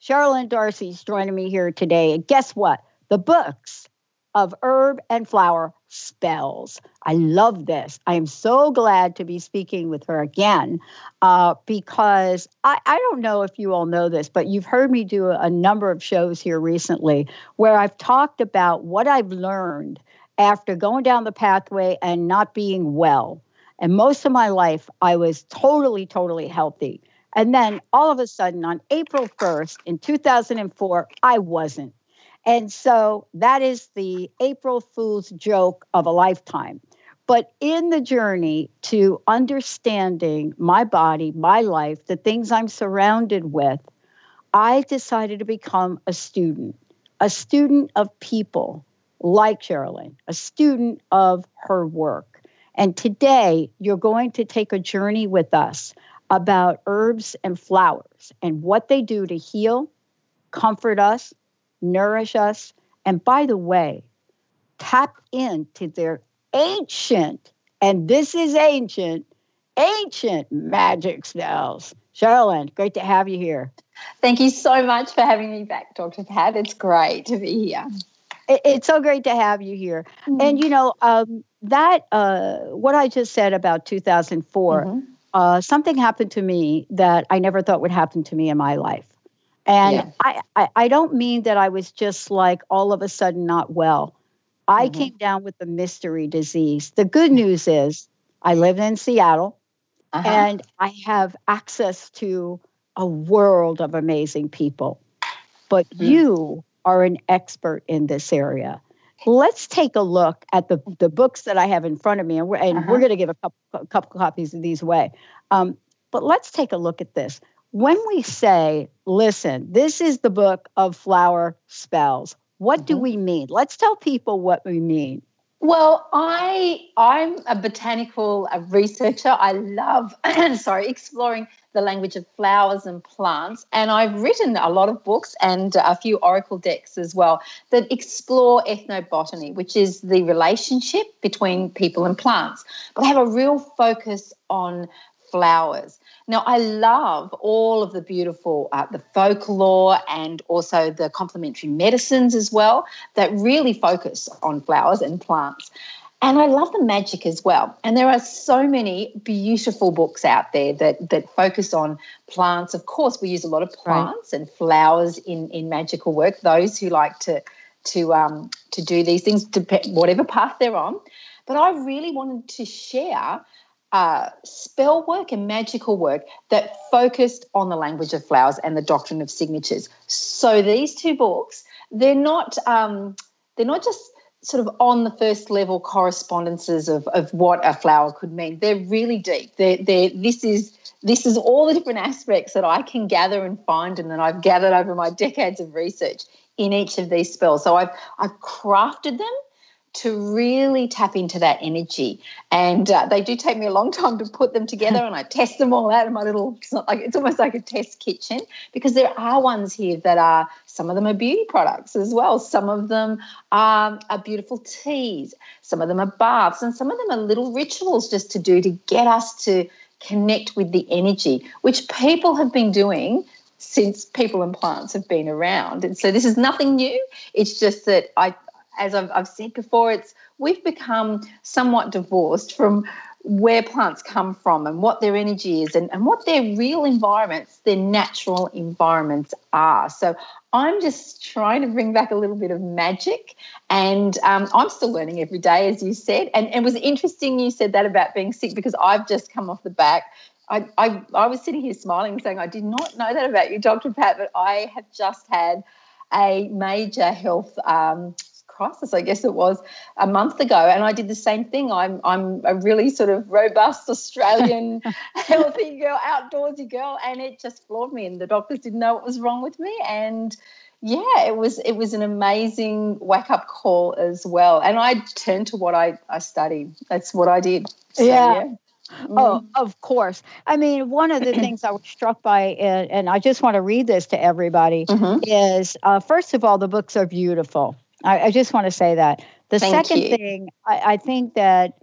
Cheralyn Darcey's joining me here today. And guess what? The books of herb and flower spells. I love this. I am so glad to be speaking with her again uh, because I, I don't know if you all know this, but you've heard me do a, a number of shows here recently where I've talked about what I've learned after going down the pathway and not being well. And most of my life, I was totally, totally healthy. And then all of a sudden on April 1st in 2004, I wasn't. And so that is the April Fool's joke of a lifetime. But in the journey to understanding my body, my life, the things I'm surrounded with, I decided to become a student, a student of people like Cheralyn, a student of her work. And today, you're going to take a journey with us about herbs and flowers and what they do to heal, comfort us, nourish us, and by the way, tap into their ancient, and this is ancient, ancient magic spells. Cheralyn, great to have you here. Thank you so much for having me back, Dr. Pat. It's great to be here. It's so great to have you here. Mm-hmm. And you know, um, that uh, what I just said about 2004. Mm-hmm uh, something happened to me that I never thought would happen to me in my life. And yeah. I, I, I, don't mean that I was just like all of a sudden not well. I mm-hmm. came down with a mystery disease. The good news is I live in Seattle uh-huh. and I have access to a world of amazing people. But mm-hmm. you are an expert in this area let's take a look at the, the books that I have in front of me, and we're, and uh-huh. we're going to give a couple, a couple copies of these away. Um, but let's take a look at this. When we say, listen, this is the book of flower spells, what mm-hmm. do we mean? Let's tell people what we mean. Well, I I'm a botanical researcher. I love sorry exploring the language of flowers and plants, and I've written a lot of books and a few oracle decks as well that explore ethnobotany, which is the relationship between people and plants. But I have a real focus on flowers. Now, I love all of the beautiful, uh, the folklore and also the complementary medicines as well that really focus on flowers and plants. And I love the magic as well. And there are so many beautiful books out there that that focus on plants. Of course, we use a lot of plants right. and flowers in in magical work. Those who like to to um, to do these things, to whatever path they're on. But I really wanted to share uh, spell work and magical work that focused on the language of flowers and the doctrine of signatures. So these two books, they're not um, they're not just sort of on the first level correspondences of, of what a flower could mean. They're really deep. They're, they're, this is this is all the different aspects that I can gather and find and that I've gathered over my decades of research in each of these spells. So I've I've crafted them to really tap into that energy. And uh, they do take me a long time to put them together, and I test them all out in my little. It's not like it's almost like a test kitchen because there are ones here that are some of them are beauty products as well. Some of them are, are beautiful teas. Some of them are baths, and some of them are little rituals just to do to get us to connect with the energy, which people have been doing since people and plants have been around. And so this is nothing new. It's just that I as I've, I've said before, it's we've become somewhat divorced from where plants come from and what their energy is and, and what their real environments, their natural environments are. So I'm just trying to bring back a little bit of magic. And um, I'm still learning every day, as you said. And, and it was interesting you said that about being sick because I've just come off the back. I, I, I was sitting here smiling saying, I did not know that about you, Dr. Pat, but I have just had a major health um, crisis, I guess it was a month ago. And I did the same thing. I'm I'm a really sort of robust Australian, healthy girl, outdoorsy girl, and it just floored me. And the doctors didn't know what was wrong with me. And yeah, it was it was an amazing wake up call as well. And I turned to what I I studied. That's what I did. So, yeah. yeah. Oh, mm. of course. I mean, one of the things I was struck by, and, and, I just want to read this to everybody, mm-hmm. is uh, first of all, the books are beautiful. I, I just want to say that. The Thank second you. thing, I, I, think that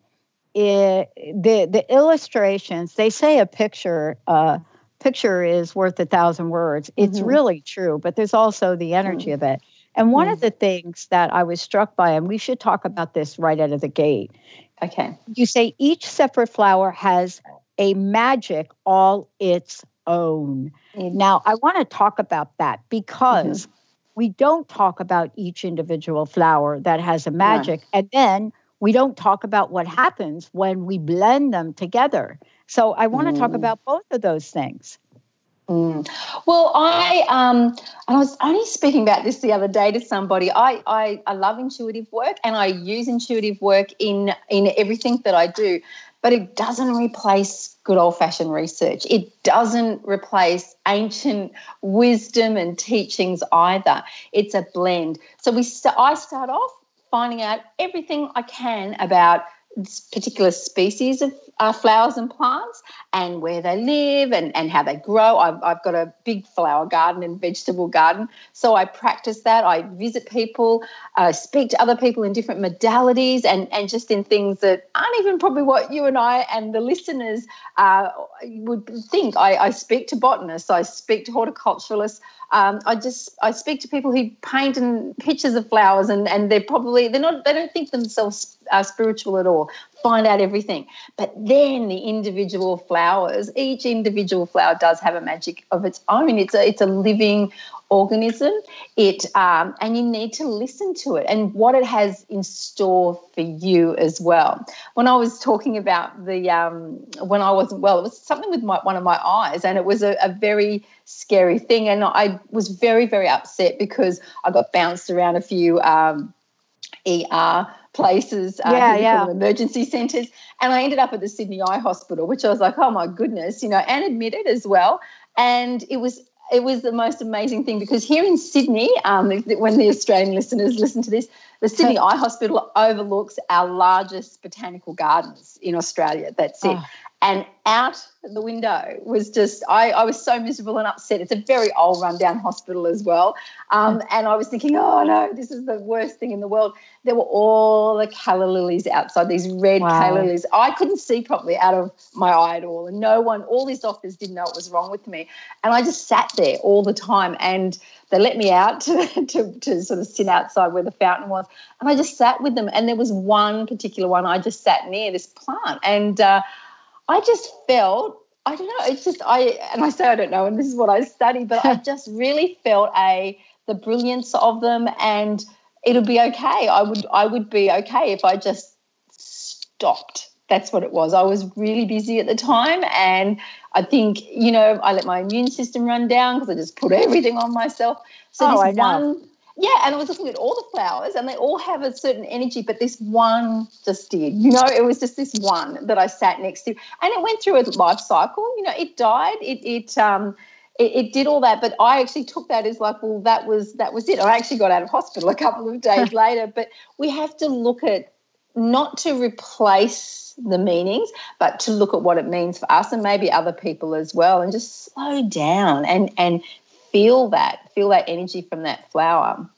it, the the illustrations they say a picture uh, picture is worth a thousand words. It's mm-hmm. really true, but there's also the energy mm-hmm. of it. And one mm-hmm. of the things that I was struck by, and we should talk about this right out of the gate. Okay. You say each separate flower has a magic all its own. Now, I want to talk about that because mm-hmm we don't talk about each individual flower that has a magic. Yeah. And then we don't talk about what happens when we blend them together. So I want to mm. talk about both of those things. Mm. Well, I um, I was only speaking about this the other day to somebody. I, I I love intuitive work, and I use intuitive work in in everything that I do but it doesn't replace good old fashioned research. It doesn't replace ancient wisdom and teachings either. It's a blend. So we st- I start off finding out everything I can about particular species of uh, flowers and plants and where they live and, and how they grow. I've, I've got a big flower garden and vegetable garden. So I practice that. I visit people, uh, speak to other people in different modalities and, and just in things that aren't even probably what you and I and the listeners uh, would think. I, I speak to botanists, I speak to horticulturalists, um, I just I speak to people who paint and pictures of flowers, and and they're probably they're not they don't think themselves uh, spiritual at all. Find out everything, but then the individual flowers, each individual flower does have a magic of its own. It's a it's a living organism. It um, and you need to listen to it and what it has in store for you as well. When I was talking about the um, when I wasn't well, it was something with my, one of my eyes, and it was a, a very scary thing, and I was very very upset because I got bounced around a few um, ER places, uh, yeah, yeah. emergency centres. And I ended up at the Sydney Eye Hospital, which I was like, oh my goodness, you know, and admitted as well. And it was it was the most amazing thing because here in Sydney, um, when the Australian listeners listen to this, the Sydney Eye Hospital overlooks our largest botanical gardens in Australia. That's it. Oh and out the window was just I, I was so miserable and upset. It's a very old rundown hospital as well. Um, and i was thinking oh no this is the worst thing in the world. There were all the calla lilies outside these red wow. calla lilies. I couldn't see properly out of my eye at all and no one all these doctors didn't know what was wrong with me. And i just sat there all the time and they let me out to, to, to sort of sit outside where the fountain was and i just sat with them. And there was one particular one i just sat near this plant and uh, I just felt I don't know. It's just I and I say I don't know, and this is what I study, but I just really felt a the brilliance of them, and it'll be okay. I would I would be okay if I just stopped. That's what it was. I was really busy at the time, and I think you know I let my immune system run down because I just put everything on myself. So oh, this one yeah, and I was looking at all the flowers, and they all have a certain energy, but this one just did. You know, it was just this one that I sat next to, and it went through a life cycle. You know, it died. It it um it, it, did all that, but I actually took that as like, well, that was that was it. I actually got out of hospital a couple of days later. But we have to look at not to replace the meanings, but to look at what it means for us and maybe other people as well, and just slow down and and feel that, feel that energy from that flower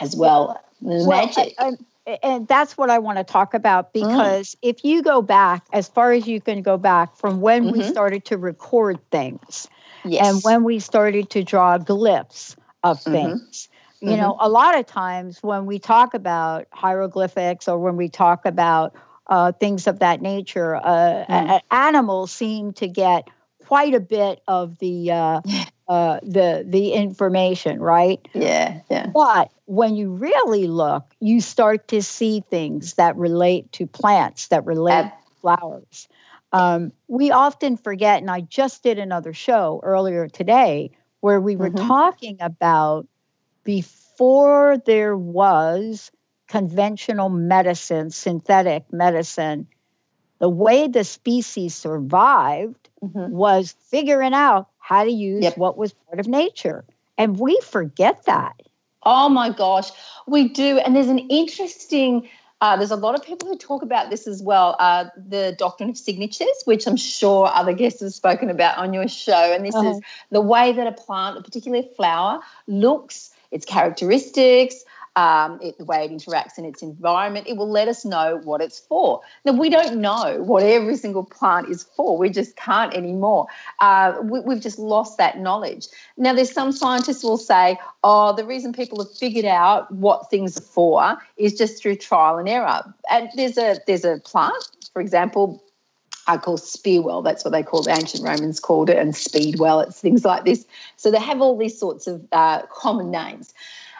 as well. well magic. I, I, and that's what I want to talk about mm. because mm. if you go back as far as you can go back from when mm-hmm. we started to record things yes. and when we started to draw glyphs of mm-hmm. things, you mm-hmm. know, a lot of times when we talk about hieroglyphics or when we talk about uh, things of that nature, uh, mm. animals seem to get quite a bit of the uh, uh, the the information, right? Yeah, yeah. But when you really look, you start to see things that relate to plants, that relate to flowers. Um, we often forget, and I just did another show earlier today where we were mm-hmm. talking about before there was conventional medicine, synthetic medicine, the way the species survived mm-hmm. was figuring out how to use yep. what was part of nature. And we forget that. Oh my gosh, we do. And there's an interesting, uh, there's a lot of people who talk about this as well. Uh, the doctrine of signatures, which I'm sure other guests have spoken about on your show. And this uh-huh. is the way that a plant, particularly a flower, looks, its characteristics, um, it, the way it interacts in its environment, it will let us know what it's for. Now, we don't know what every single plant is for. We just can't anymore. Uh, we, have just lost that knowledge. Now, there's some scientists will say, oh, the reason people have figured out what things are for is just through trial and error. And there's a there's a plant, for example, I call spearwell. That's what they called the ancient Romans called it, and speedwell. It's things like this. So they have all these sorts of uh, common names.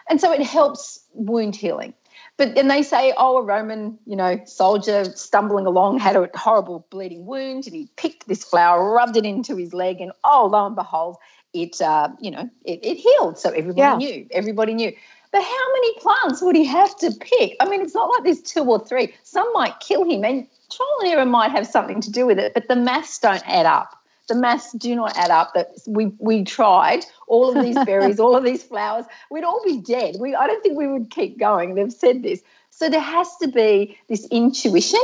And so it helps wound healing. But then they say, oh, a Roman, you know, soldier stumbling along had a horrible bleeding wound, and he picked this flower, rubbed it into his leg, and oh, lo and behold, it, uh, you know, it, it healed. So everybody yeah. knew. Everybody knew. But how many plants would he have to pick? I mean, it's not like there's two or three. Some might kill him, and trial and error might have something to do with it, but the maths don't add up the maths do not add up that we we tried all of these berries all of these flowers. We'd all be dead. We i don't think we would keep going. They've said this. So there has to be this intuition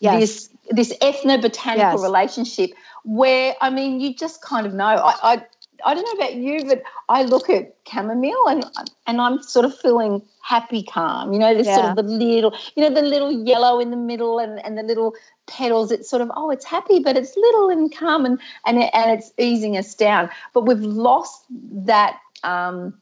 yes. this this ethnobotanical yes. relationship where i mean you just kind of know. I, I I don't know about you, but I look at chamomile and and I'm sort of feeling happy, calm. You know, there's yeah. sort of the little, you know, the little yellow in the middle and, and the little petals. It's sort of oh, it's happy, but it's little and calm and and it, and it's easing us down. But we've lost that. Um,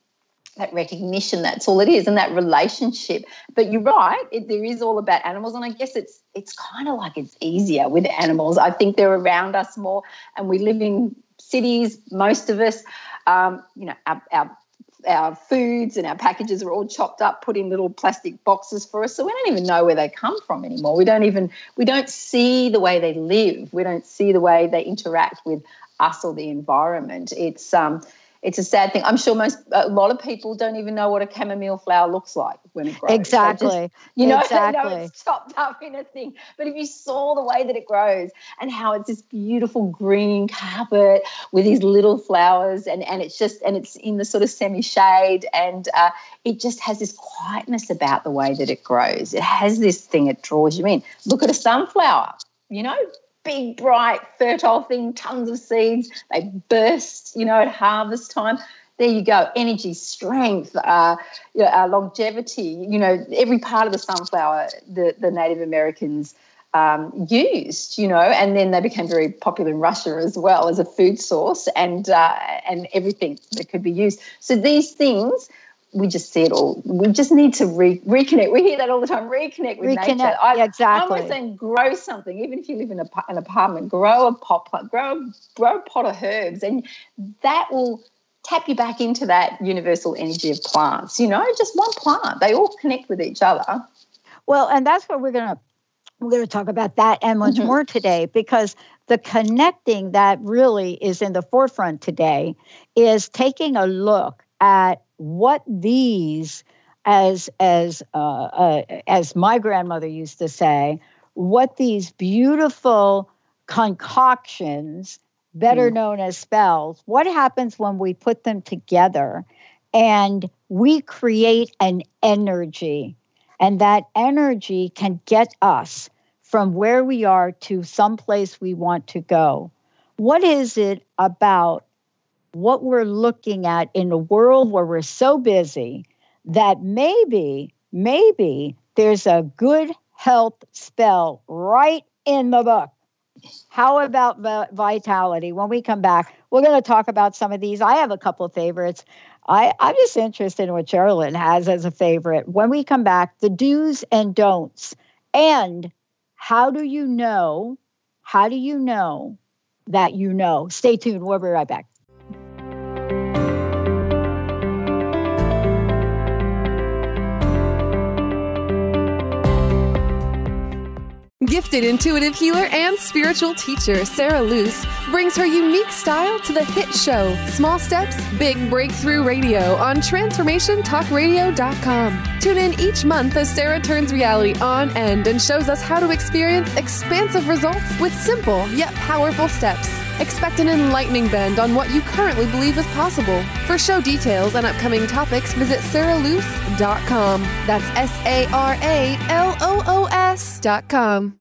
that recognition that's all it is and that relationship but you're right it, there is all about animals and i guess it's it's kind of like it's easier with animals i think they're around us more and we live in cities, most of us, um, you know, our, our, our foods and our packages are all chopped up, put in little plastic boxes for us. So we don't even know where they come from anymore. We don't even we don't see the way they live. We don't see the way they interact with us or the environment. It's um, it's a sad thing. I'm sure most a lot of people don't even know what a chamomile flower looks like when it grows. Exactly. Just, you know, exactly. know it's chopped up in a thing. But if you saw the way that it grows and how it's this beautiful green carpet with these little flowers and and it's just and it's in the sort of semi shade and uh, it just has this quietness about the way that it grows. It has this thing It draws you in. Look at a sunflower. You know, big, bright, fertile thing, tons of seeds. They burst, you know, at harvest time. There you go. Energy, strength, uh, you know, uh, longevity. You know, every part of the sunflower, the, the Native Americans um, used. You know, and then they became very popular in Russia as well as a food source and uh, and everything that could be used. So these things we just see it all. We just need to re- reconnect. We hear that all the time. Reconnect with reconnect, nature. I, yeah, exactly. I'm always saying grow something. Even if you live in a, an apartment, grow a pot, plant, grow grow a pot of herbs, and that will tap you back into that universal energy of plants. You know, just one plant. They all connect with each other. Well, and that's what we're gonna we're going to talk about that and much mm-hmm. more today because the connecting that really is in the forefront today is taking a look at what these as as uh, uh, as my grandmother used to say what these beautiful concoctions better mm. known as spells what happens when we put them together and we create an energy and that energy can get us from where we are to some place we want to go what is it about what we're looking at in a world where we're so busy that maybe, maybe there's a good health spell right in the book. How about vitality? When we come back, we're going to talk about some of these. I have a couple of favorites. I, I'm just interested in what Cheralyn has as a favorite. When we come back, the do's and don'ts. And how do you know? How do you know that you know? Stay tuned. We'll be right back. Gifted intuitive healer and spiritual teacher Sarah Luce brings her unique style to the hit show Small Steps, Big Breakthrough Radio on TransformationTalkRadio.com. Tune in each month as Sarah turns reality on end and shows us how to experience expansive results with simple yet powerful steps. Expect an enlightening bend on what you currently believe is possible. For show details and upcoming topics, visit sarahluce.com. That's S A R A L O O S.com.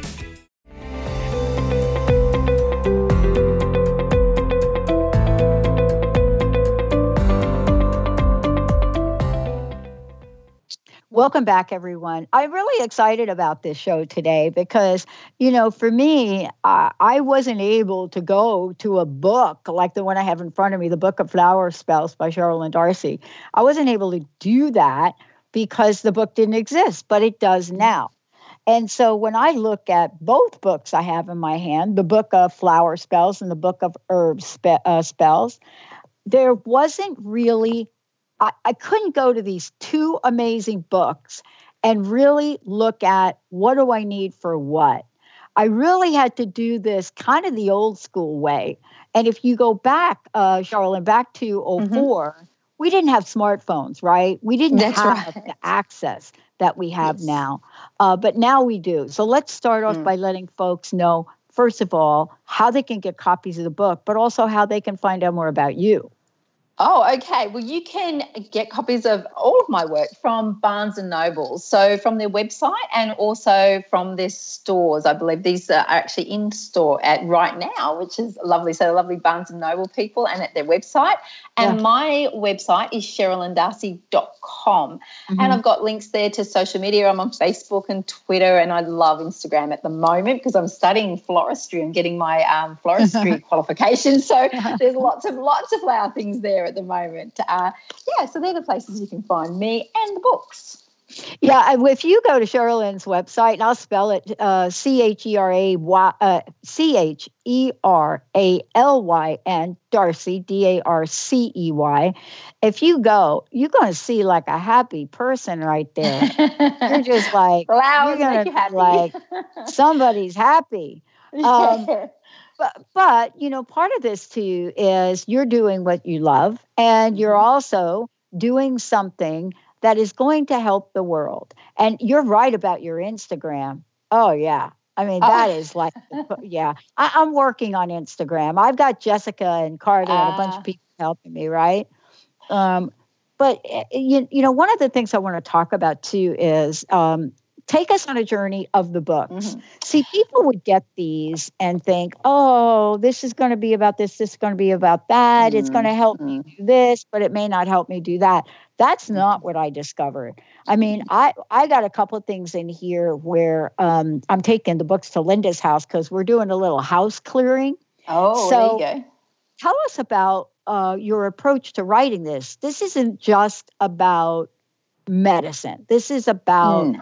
Welcome back, everyone. I'm really excited about this show today because, you know, for me, uh, I wasn't able to go to a book like the one I have in front of me, the Book of Flower Spells by Cheralyn Darcey. I wasn't able to do that because the book didn't exist, but it does mm-hmm. now. And so when I look at both books I have in my hand, the Book of Flower Spells and the Book of Herb spe- uh, Spells, there wasn't really I, I couldn't go to these two amazing books and really look at what do I need for what. I really had to do this kind of the old school way. And if you go back, uh, Cheralyn, back to 4 mm-hmm. we didn't have smartphones, right? We didn't That's have right. the access that we have yes. now. Uh, but now we do. So let's start off mm. by letting folks know, first of all, how they can get copies of the book, but also how they can find out more about you. Oh, okay. Well, you can get copies of all of my work from Barnes and Noble. So from their website and also from their stores. I believe these are actually in store at right now, which is lovely. So lovely Barnes and Noble people and at their website. And yeah. my website is cheralyndarcey.com. Mm-hmm. And I've got links there to social media. I'm on Facebook and Twitter, and I love Instagram at the moment because I'm studying floristry and getting my um, floristry qualification. So there's lots of lots of flower things there at the moment. Uh, yeah, so they're the places you can find me and the books. Yeah, if you go to Cheralyn's website, and I'll spell it uh, C H E R A Y uh, C H E R A L Y N Darcey D A R C E Y. If you go, you're going to see like a happy person right there. you're just like Flowers you're gonna happy. like somebody's happy. Um, but, but you know, part of this too is you're doing what you love, and you're mm-hmm. also doing something that is going to help the world. And you're right about your Instagram. Oh, yeah. I mean, that oh. is like, yeah. I, am working on Instagram. I've got Jessica and Carter uh. and a bunch of ah. people helping me, right? Um, but eh, you, you know, one of the things I want to talk about too is um, take us on a journey of the books. Mm-hmm. See, people would get these and think, oh, this is going to be about this, this is going to be about that. Mm-hmm. It's going to help me mm-hmm. do this, but it may not help me do that. That's mm-hmm. not what I discovered. I mean. I, I got a couple of things in here where um, I'm taking the books to Linda's house because we're doing a little house clearing. Oh, so there you go. Tell us about uh, your approach to writing this. This isn't just about medicine. This is about mm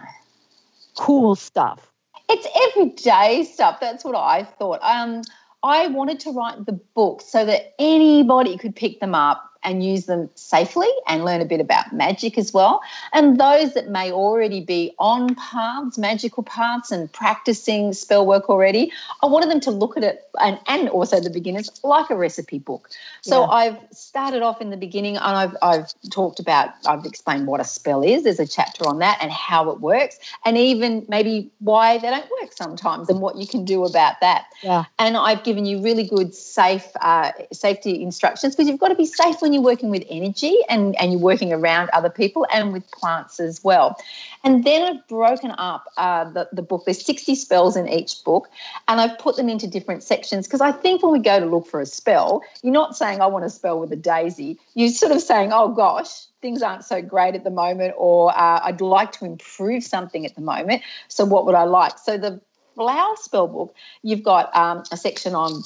cool stuff? It's everyday stuff. That's what I thought. Um, I wanted to write the book so that anybody could pick them up and use them safely and learn a bit about magic as well. And those that may already be on paths, magical paths, and practicing spell work already, I wanted them to look at it and, and also the beginners like a recipe book. So yeah. I've started off in the beginning and I've, I've talked about, I've explained what a spell is. There's a chapter on that and how it works, and even maybe why they don't work sometimes and what you can do about that. Yeah. And I've given you really good safe uh, safety instructions because you've got to be safe when when you're working with energy and, and you're working around other people and with plants as well. And then I've broken up uh, the, the book. There's 60 spells in each book, and I've put them into different sections because I think when we go to look for a spell, you're not saying, I want a spell with a daisy. You're sort of saying, oh gosh, things aren't so great at the moment, or uh, I'd like to improve something at the moment. So, what would I like? So, the flower spell book, you've got um, a section on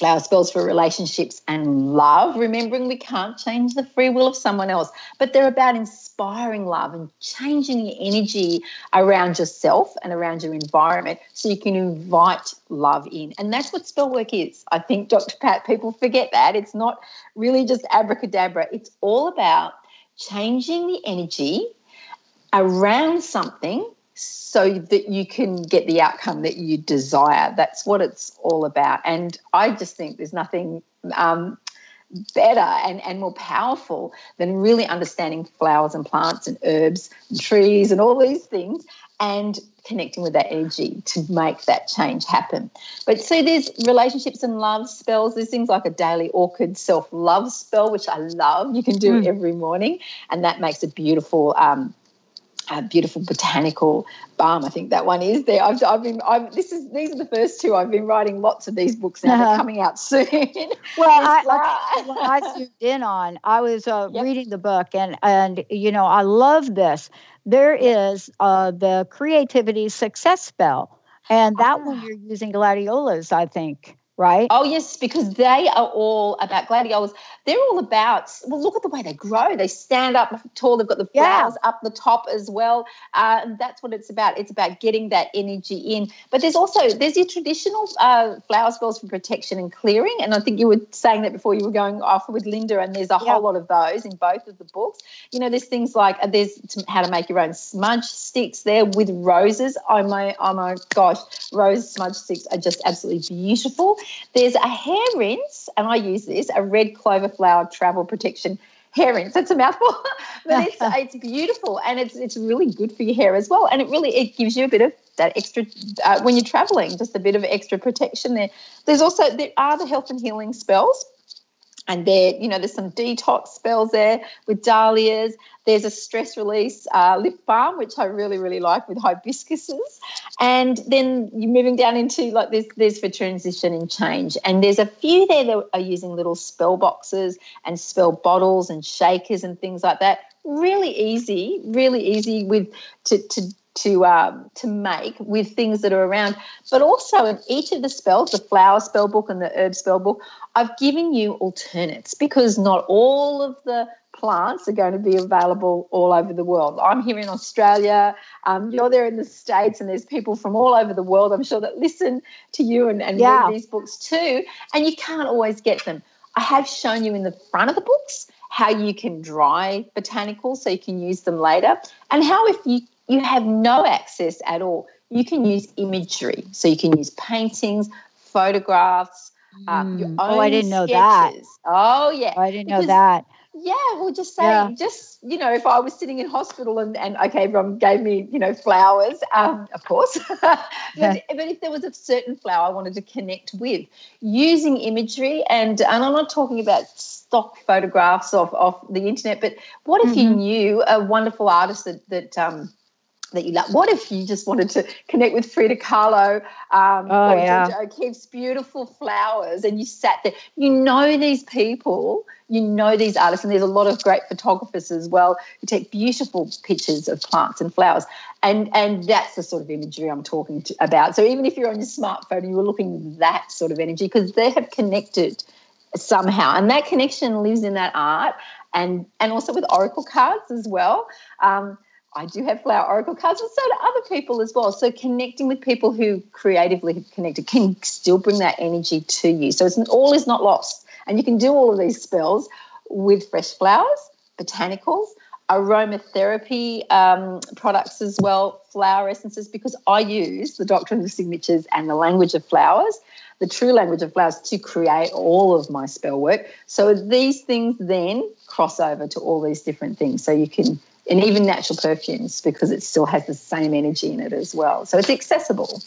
flower spells for relationships and love, remembering we can't change the free will of someone else, but they're about inspiring love and changing the energy around yourself and around your environment so you can invite love in. And that's what spell work is. I think, Dr. Pat, people forget that. It's not really just abracadabra, it's all about changing the energy around something so that you can get the outcome that you desire. That's what it's all about. And I just think there's nothing um, better and, and more powerful than really understanding flowers and plants and herbs and trees and all these things and connecting with that energy to make that change happen. But see, there's relationships and love spells. There's things like a daily orchid self love spell, which I love. You can do mm. every morning, and that makes a beautiful um, a beautiful botanical balm. I think that one is there. I've, I've been. I've, this is these are the first two. I've been writing lots of these books now. Uh-huh. They're coming out soon. well, I, I, I zoomed in on. I was uh, yep. reading the book, and and you know I love this. There is uh, the creativity success spell, and that one ah. you're using gladiolas, I think right? Oh, yes, because they are all about gladiolas. They're all about, well, look at the way they grow. They stand up tall, they've got the flowers yeah. up the top as well. Uh, and that's what it's about. It's about getting that energy in. But there's also, there's your traditional uh, flower spells for protection and clearing. And I think you were saying that before you were going off with Linda, and there's a yeah. whole lot of those in both of the books. You know, there's things like, uh, there's how to make your own smudge sticks there with roses. Oh my, oh my gosh, rose smudge sticks are just absolutely beautiful. There's a hair rinse, and I use this, a red clover flower travel protection hair rinse. It's a mouthful, but it's it's beautiful and it's it's really good for your hair as well. And it really it gives you a bit of that extra uh, when you're traveling, just a bit of extra protection there. There's also there are the health and healing spells and there, you know, there's some detox spells there with dahlias. There's a stress release uh, lip balm, which I really, really like with hibiscuses. And then you're moving down into like there's there's for transition and change. And there's a few there that are using little spell boxes and spell bottles and shakers and things like that. Really easy, really easy with to to to um, to make with things that are around. But also in each of the spells, the flower spell book and the herb spell book, I've given you alternates because not all of the plants are going to be available all over the world. I'm here in Australia, um, you're there in the States, and there's people from all over the world, I'm sure, that listen to you and, and yeah. read these books too, and you can't always get them. I have shown you in the front of the books how you can dry botanicals so you can use them later, and how if you you have no access at all. You can use imagery. So you can use paintings, photographs, um, your own Oh, I didn't sketches. know that. Oh, yeah. Oh, I didn't because, know that. Yeah, well, just say, yeah. just, you know, if I was sitting in hospital and, and okay, everyone gave me, you know, flowers, um, of course. but, yeah. but if there was a certain flower I wanted to connect with, using imagery, and, and I'm not talking about stock photographs off off the internet, but what if mm-hmm. you knew a wonderful artist that, that, um, that you love. What if you just wanted to connect with Frida Kahlo um, oh, or yeah. O'Keeffe's beautiful flowers and you sat there? You know these people, you know these artists, and there's a lot of great photographers as well who take beautiful pictures of plants and flowers. And, and that's the sort of imagery I'm talking to, about. So even if you're on your smartphone you were looking that sort of energy, because they have connected somehow, and that connection lives in that art and, and also with oracle cards as well. Um, I do have flower oracle cards, and so do other people as well. So connecting with people who creatively have connected can still bring that energy to you. So it's all is not lost, and you can do all of these spells with fresh flowers, botanicals, aromatherapy um, products as well, flower essences, because I use the doctrine of signatures and the language of flowers, the true language of flowers, to create all of my spell work. So these things then cross over to all these different things. So you can and even natural perfumes because it still has the same energy in it as well. So it's accessible.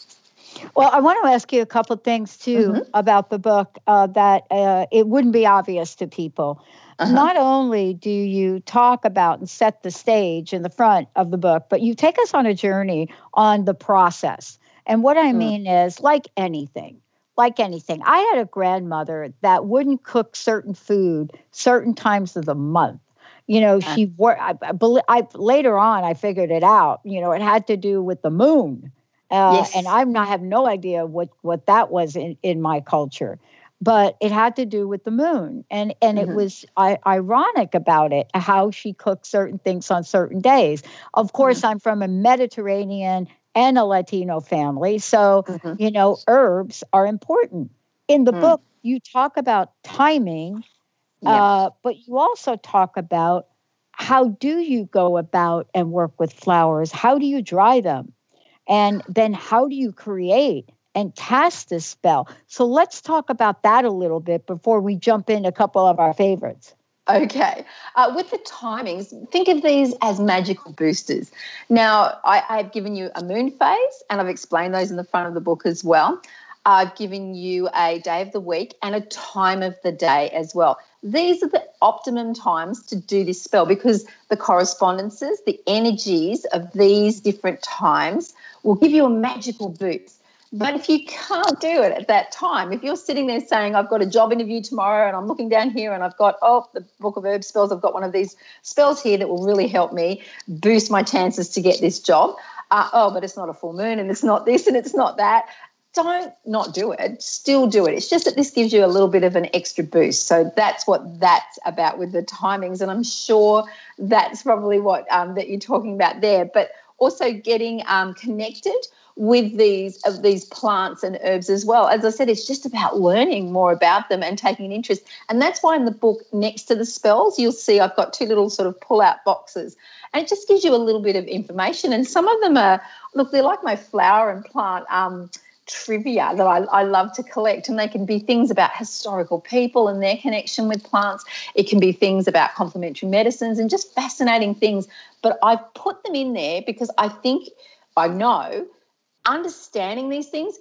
Well, I want to ask you a couple things too mm-hmm. about the book uh, that uh, it wouldn't be obvious to people. uh-huh. not only do you talk about and set the stage in the front of the book, but you take us on a journey on the process. And what I mm. mean is, like anything, like anything, I had a grandmother that wouldn't cook certain food certain times of the month. You know, yeah. she wore. I, I, I later on I figured it out. You know, it had to do with the moon, uh, yes. and I'm not have no idea what what that was in in my culture but it had to do with the moon and and mm-hmm. it was I, ironic about it how she cooked certain things on certain days of course mm-hmm. i'm from a mediterranean and a latino family so mm-hmm. you know herbs are important in the mm. book you talk about timing yeah. uh, but you also talk about how do you go about and work with flowers how do you dry them and then how do you create and cast this spell. So let's talk about that a little bit before we jump in a couple of our favorites. Okay. Uh, with the timings, think of these as magical boosters. Now, I, have given you a moon phase, and I've explained those in the front of the book as well. I've given you a day of the week and a time of the day as well. These are the optimum times to do this spell because the correspondences, the energies of these different times will give you a magical boost. But if you can't do it at that time, if you're sitting there saying, I've got a job interview tomorrow and I'm looking down here and I've got, oh, the Book of Herb spells, I've got one of these spells here that will really help me boost my chances to get this job. Uh, oh, but it's not a full moon and it's not this and it's not that. Don't not do it. Still do it. It's just that this gives you a little bit of an extra boost. So that's what that's about with the timings. And I'm sure that's probably what um, that you're talking about there. But also getting um, connected with these of these plants and herbs as well. As I said, it's just about learning more about them and taking an interest. And that's why in the book next to the spells, you'll see I've got two little sort of pull-out boxes. And it just gives you a little bit of information. And some of them are look, they're like my flower and plant um, trivia that I, I, love to collect. And they can be things about historical people and their connection with plants. It can be things about complementary medicines and just fascinating things. But I've put them in there because I think I know understanding these things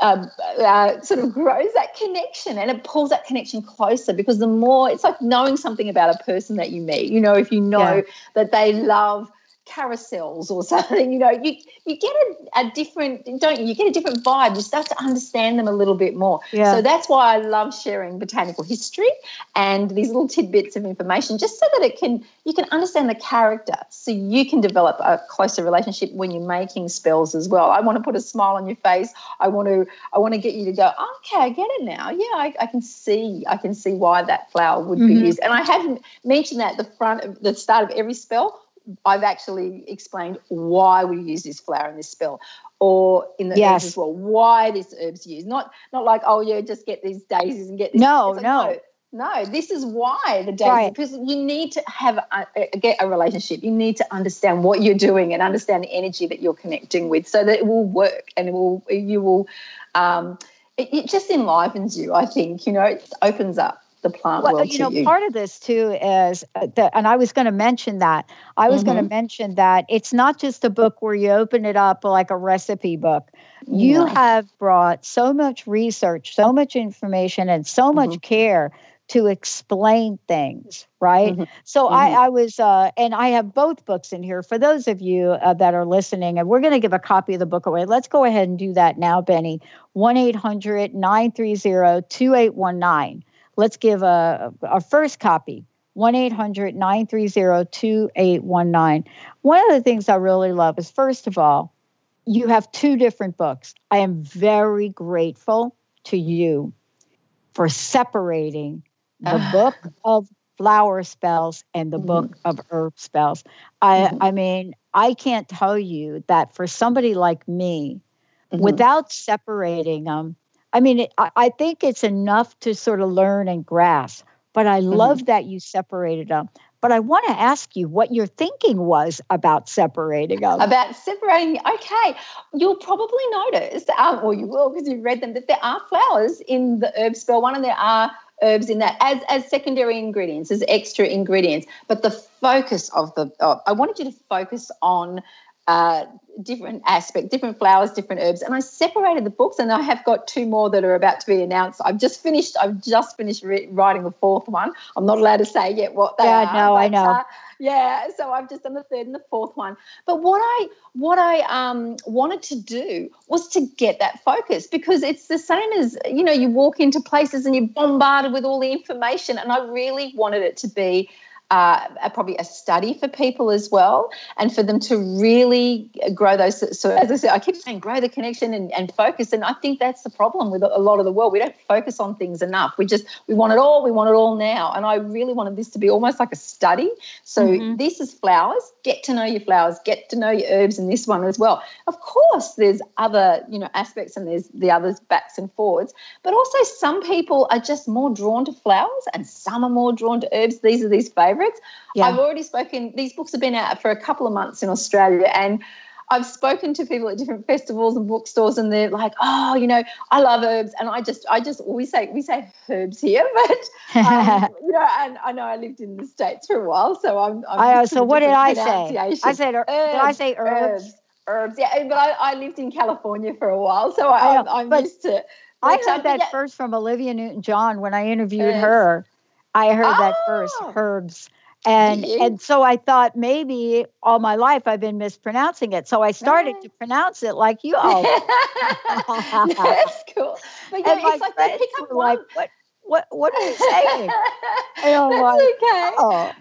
uh, uh, sort of grows that connection and it pulls that connection closer because the more it's like knowing something about a person that you meet. You know, if you know yeah. that they love carousels or something you know you you get a, a, different don't you? You get a different vibe. You start to understand them a little bit more. Yeah. so that's why i love sharing botanical history and these little tidbits of information just so that it can you can understand the character. So you can develop a closer relationship when you're making spells as well. I want to put a smile on your face. I want to i want to get you to go okay i get it now. Yeah i, I can see i can see why that flower would mm-hmm. be used. And i haven't mentioned that at the front of the start of every spell I've actually explained why we use this flower in this spell, or in the yes. herbs as well, why this herb's used. Not not like oh yeah, just get these daisies and get this. No, like, no. no. No, this is why the daisy right. because you need to have a, a, get a relationship. You need to understand what you're doing and understand the energy that you're connecting with, so that it will work and it will you will. Um, it, it just enlivens you. I think you know it opens up the plant well, you know you. part of this too is uh, that and i was going to mention that i was mm-hmm. going to mention that it's not just a book where you open it up like a recipe book you no. have brought so much research so much information and so mm-hmm. much care to explain things right mm-hmm. so I, mm-hmm. I was uh, and i have both books in here for those of you uh, that are listening and we're going to give a copy of the book away let's go ahead and do that now benny 1-800-930-2819 Let's give a, a first copy 1 800 930 2819. One of the things I really love is, first of all, you have two different books. I am very grateful to you for separating the book of flower spells and the mm-hmm. book of herb spells. I, mm-hmm. I mean, I can't tell you that for somebody like me, mm-hmm. without separating them, I mean, it, I think it's enough to sort of learn and grasp, but I mm-hmm. love that you separated them. But I want to ask you what your thinking was about separating them. About separating, okay. You'll probably notice, um, or you will because you've read them, that there are flowers in the herb spell one, and there are herbs in that as as secondary ingredients, as extra ingredients. But the focus of the, I wanted you to focus on uh, different aspect, different flowers, different herbs, and I separated the books. And I have got two more that are about to be announced. I've just finished. I've just finished re- writing the fourth one. I'm not allowed to say yet what they yeah, are. no, I know. Uh, yeah, so I've just done the third and the fourth one. But what I what I um, wanted to do was to get that focus because it's the same as you know you walk into places and you're bombarded with all the information, and I really wanted it to be uh, a, probably a study for people as well, and for them to really grow those. So, as I said, I keep saying grow the connection and, and focus. And I think that's the problem with a lot of the world. We don't focus on things enough. We just we want it all. We want it all now. And I really wanted this to be almost like a study. So mm-hmm. this is flowers. Get to know your flowers. Get to know your herbs in this one as well. Of course, there's other you know aspects and there's the others backs and forwards. But also some people are just more drawn to flowers, and some are more drawn to herbs. These are these favorites favorites. Yeah. I've already spoken, these books have been out for a couple of months in Australia and I've spoken to people at different festivals and bookstores, and they're like, "Oh, you know, I love herbs," and I just, I just, we say, we say herbs here, but um, you know, and I know I lived in the states for a while, so I'm. I'm I, so what did I say? I said, herbs, did I say herbs? Herbs, herbs. yeah, but I, I lived in California for a while, so I, am used to. I heard that yeah. first from Olivia Newton-John when I interviewed her. I heard oh. that first, oh. herbs and and so I thought maybe all my life I've been mispronouncing it. So I started to pronounce it like you all. That's cool. But yeah, and it's like they pick up like, what what what are you saying? and I'm like, okay. Oh.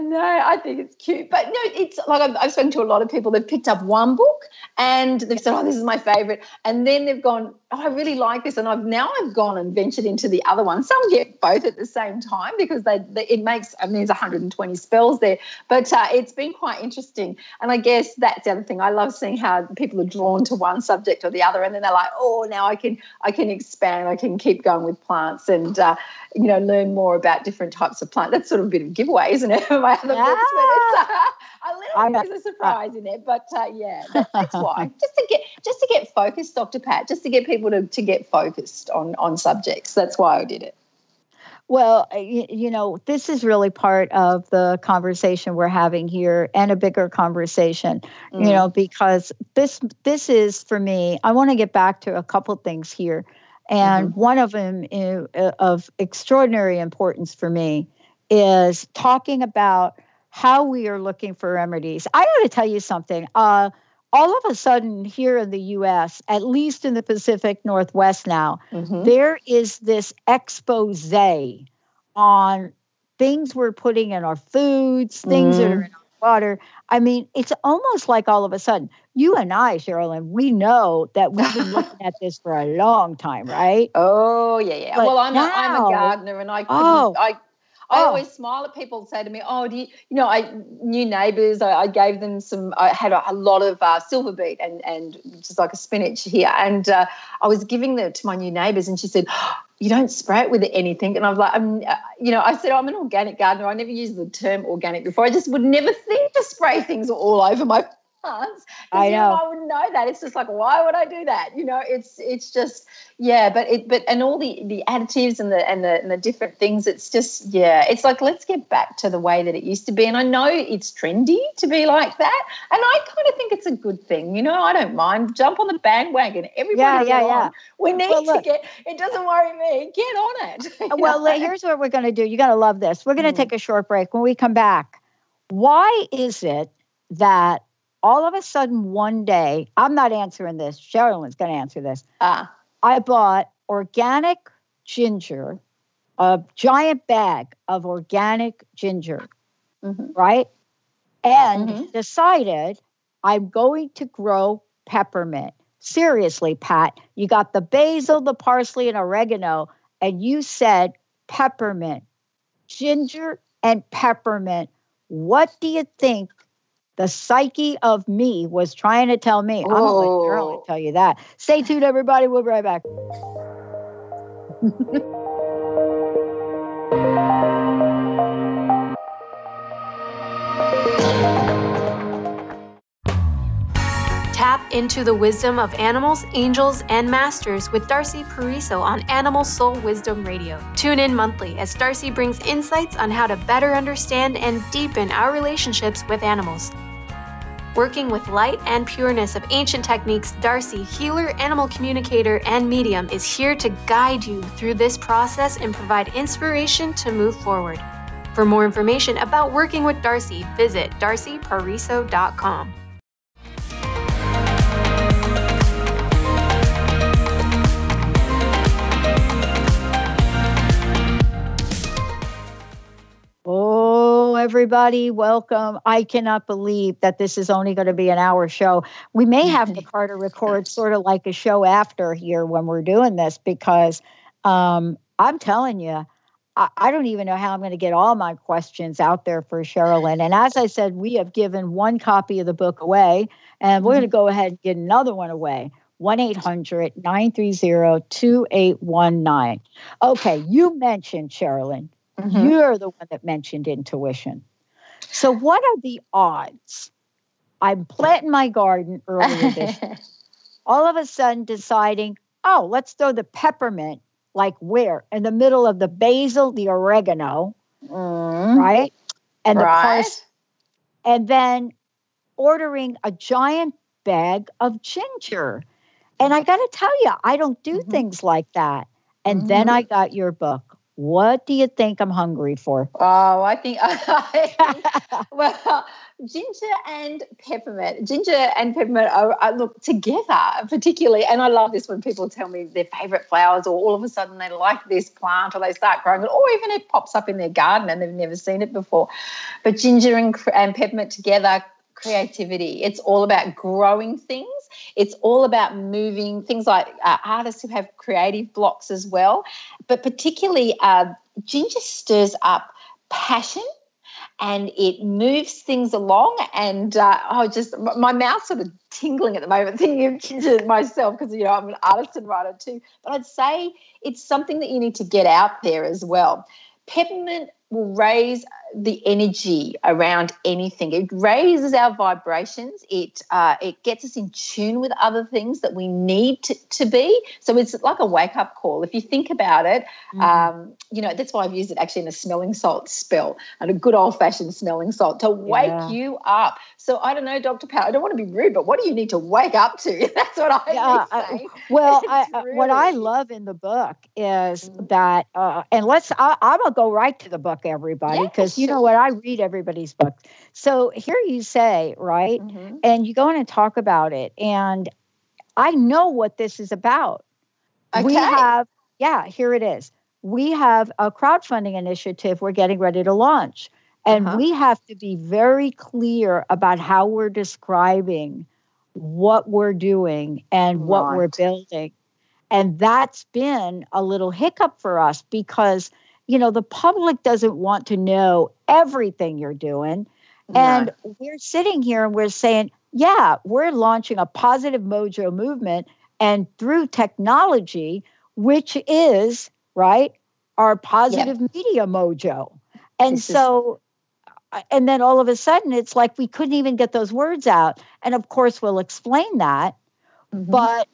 No, I think it's cute. But no, it's like I've, I've spoken to a lot of people. They've picked up one book and they've said, "Oh, this is my favorite," and then they've gone, "Oh, I really like this," and I've now I've gone and ventured into the other one. Some get both at the same time because they, they it makes. I mean, there's 120 spells there, but uh, it's been quite interesting. And I guess that's the other thing. I love seeing how people are drawn to one subject or the other, and then they're like, "Oh, now I can I can expand. I can keep going with plants and uh, you know learn more about different types of plants." That's sort of a bit of a giveaway, isn't it? My other yeah. books, but it's a little bit of a surprise in it. But uh, yeah, that's why just to get just to get focused, Dr. Pat, just to get people to, to get focused on on subjects. That's why I did it. Well, you, you, know, this is really part of the conversation we're having here and a bigger conversation, mm. you know, because this this is for me, I want to get back to a couple things here. And mm-hmm. one of them is, uh, of extraordinary importance for me is talking about how we are looking for remedies. I got to tell you something. Uh, all of a sudden here in the US, at least in the Pacific Northwest now, mm-hmm. there is this expose on things we're putting in our foods, things mm. that are in our water. I mean, it's almost like all of a sudden, you and I, Cheralyn, we know that we've been looking at this for a long time, right? Oh, yeah, yeah. But well, I'm, now, a, I'm a gardener and I couldn't, oh, I I oh. always smile at people and say to me, "Oh, do you, you know?" I new neighbours. I, I, gave them some. I had a, a lot of uh, silver beet and and just like a spinach here, and uh, I was giving them to my new neighbours, and she said, "You don't spray it with anything." And I was like, "I'm," uh, you know, I said, "I'm an organic gardener. I never used the term organic before. I just would never think to spray things all over my plants. I know. You know. I wouldn't know that. It's just like, why would I do that? You know, it's it's just yeah, but it but and all the the additives and the and the and the different things. It's just yeah, it's like let's get back to the way that it used to be. And I know it's trendy to be like that, and I kind of think it's a good thing. You know, I don't mind. Jump on the bandwagon. Everybody, yeah, yeah, yeah. We need well, look, to get. It doesn't worry me. Get on it. Well, know? here's what we're going to do. You got to love this. We're going to mm. take a short break. When we come back, why is it that all of a sudden one day, I'm not answering this. Cheralyn's going to answer this. Uh, I bought organic ginger, a giant bag of organic ginger, mm-hmm. right? And mm-hmm. decided I'm going to grow peppermint. Seriously, Pat, you got the basil, the parsley, and oregano, and you said peppermint, ginger, and peppermint. What do you think the psyche of me was trying to tell me. I'm not let girl oh. tell you that. Stay tuned, everybody. We'll be right back. Tap into the wisdom of animals, angels, and masters with Darcy Pariso on Animal Soul Wisdom Radio. Tune in monthly as Darcy brings insights on how to better understand and deepen our relationships with animals. Working with light and pureness of ancient techniques, Darcy, healer, animal communicator, and medium, is here to guide you through this process and provide inspiration to move forward. For more information about working with Darcy, visit darcypariso.com. everybody, welcome. I cannot believe that this is only going to be an hour show. We may have to Carter record sort of like a show after here when we're doing this because um, I'm telling you, I, I don't even know how I'm going to get all my questions out there for Cheralyn. And as I said, we have given one copy of the book away, and we're going to go ahead and get another one away. 1 800 930 2819. Okay, you mentioned, Cheralyn, Mhm. you're the one that mentioned intuition. So, what are the odds? I'm planting my garden earlier this year. all of a sudden deciding, oh, let's throw the peppermint like where? In the middle of the basil, the oregano, Mm, right? And the right. parsley. And then ordering a giant bag of ginger. And I got to tell you, I don't do Mhm. things like that. And then Mhm. I got your book. What do you think I'm hungry for? Oh, I think, I well, ginger and peppermint, ginger and peppermint are, are look together particularly. And I love this when people tell me their favorite flowers, or all of a sudden they like this plant, or they start growing it, or even it pops up in their garden and they've never seen it before. But ginger and, and peppermint together, creativity. It's all about growing things. It's all about moving things like uh, artists who have creative blocks as well. But particularly, uh, ginger stirs up passion and it moves things along. And uh, oh, just my mouth's sort of tingling at the moment thinking of ginger myself because you know I'm an artist and writer too. But I'd say it's something that you need to get out there as well. Peppermint will raise the energy around anything. It raises our vibrations. It uh, it gets us in tune with other things that we need to, to be. So it's like a wake up call. If you think about it, Mm-hmm. um, you know that's why I've used it actually in a smelling salt spell and a good old fashioned smelling salt to wake Yeah. you up. So I don't know, Dr. Power. I don't want to be rude, but what do you need to wake up to? That's what I Yeah, I- say. Well, I, uh, what I love in the book is Mhm. that, uh, and let's, I, I'm gonna go right to the book, everybody, Yeah, because you know what, I read everybody's book. So here you say, right, Mhm. and you go in and talk about it, and I know what this is about. We have, yeah, here it is. We have a crowdfunding initiative we're getting ready to launch. And Uh-huh. we have to be very clear about how we're describing what we're doing and what we're building. And that's been a little hiccup for us because, you know, the public doesn't want to know everything you're doing. And we're sitting here and we're saying, yeah, we're launching a positive mojo movement. And through technology, which is, right, our positive media mojo. And This so, uh, and then all of a sudden, it's like we couldn't even get those words out. And of course, we'll explain that. Mhm. But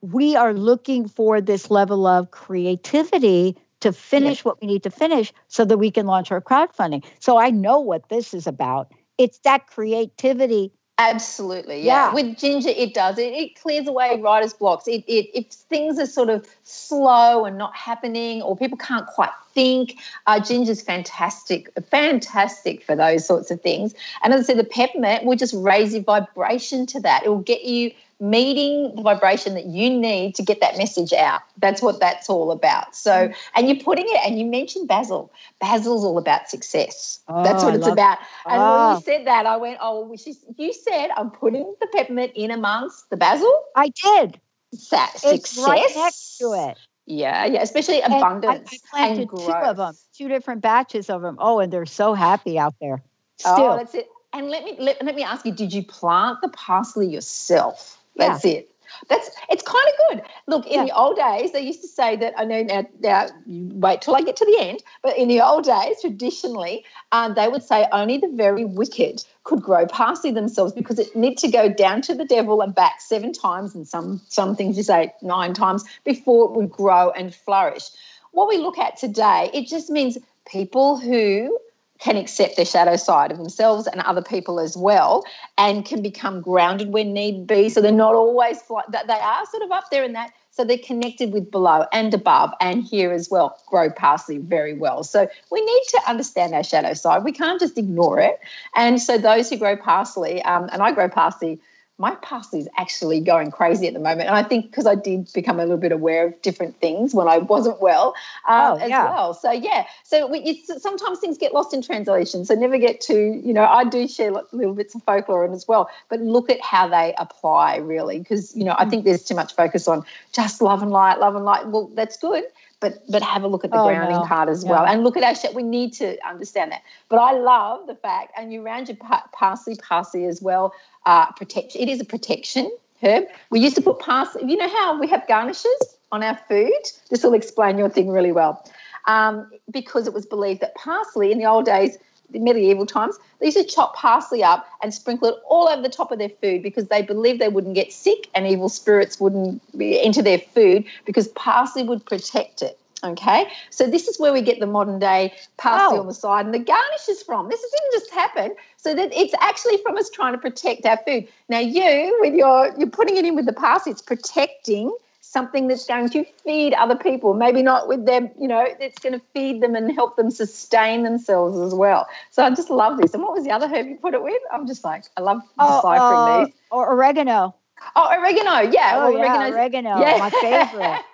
we are looking for this level of creativity to finish what we need to finish so that we can launch our crowdfunding. So I know what this is about. It's that creativity. Absolutely, yeah. Yeah. With ginger, it does. It, it clears away writer's blocks. It, it if things are sort of slow and not happening, or people can't quite think, uh, ginger's fantastic, fantastic for those sorts of things. And as I said, the peppermint will just raise your vibration to that. It will get you meeting the vibration that you need to get that message out. That's what that's all about. So, and you're putting it, and you mentioned basil. Basil's all about success. that's Oh, what I it's about. And when Oh. you ah. said that, I went, oh, well, she's, you said I'm putting the peppermint in amongst the basil. I did. Sa- It's success. right next to it. Yeah, yeah, especially And I- abundance. I, planted and two of them, two different batches of them. Oh, and they're so happy out there. Oh, that's it. And let me let, let me ask you: Did you plant the parsley yourself? That's it. That's it's kind of good. Look, in Yeah. the old days, they used to say that. I know now. Now you wait till I get to the end. But in the old days, traditionally, um, they would say only the very wicked could grow parsley themselves because it need to go down to the devil and back seven times, and some some things you say nine times before it would grow and flourish. What we look at today, it just means people who can accept their shadow side of themselves and other people as well and can become grounded when need be. So they're not always that they are sort of up there in that. So they're connected with below and above and here as well grow parsley very well. So we need to understand our shadow side. We can't just ignore it. And so those who grow parsley um, and i grow parsley my parsley is actually going crazy at the moment. And I think because I did become a little bit aware of different things when I wasn't well um, oh, as well. So, yeah. So we, sometimes things get lost in translation. So never get too, you know, I do share little bits of folklore as well, but look at how they apply really. Because, you know, I mm. think there's too much focus on just love and light, love and light. Well, that's good but but have a look at the oh, grounding no. part as yeah. well and look at our shit. We need to understand that. But I love the fact, and you round your parsley, parsley as well. Uh, protection. It is a protection herb. We used to put parsley. You know how we have garnishes on our food. This will explain your thing really well. Um, because it was believed that parsley in the old days medieval times, they used to chop parsley up and sprinkle it all over the top of their food because they believed they wouldn't get sick and evil spirits wouldn't enter their food because parsley would protect it. Okay, so this is where we get the modern day parsley oh. on the side and the garnishes from. This didn't just happen. So that it's actually from us trying to protect our food. Now you, with your, you're putting it in with the parsley, it's protecting something that's going to feed other people. Maybe not with them, you know, it's going to feed them and help them sustain themselves as well. So I just love this. And what was the other herb you put it with? I'm just like, I love oh, deciphering uh, these. Or oregano. Oh, oregano. Yeah. Oh, yeah, oregano. Yeah. My favorite.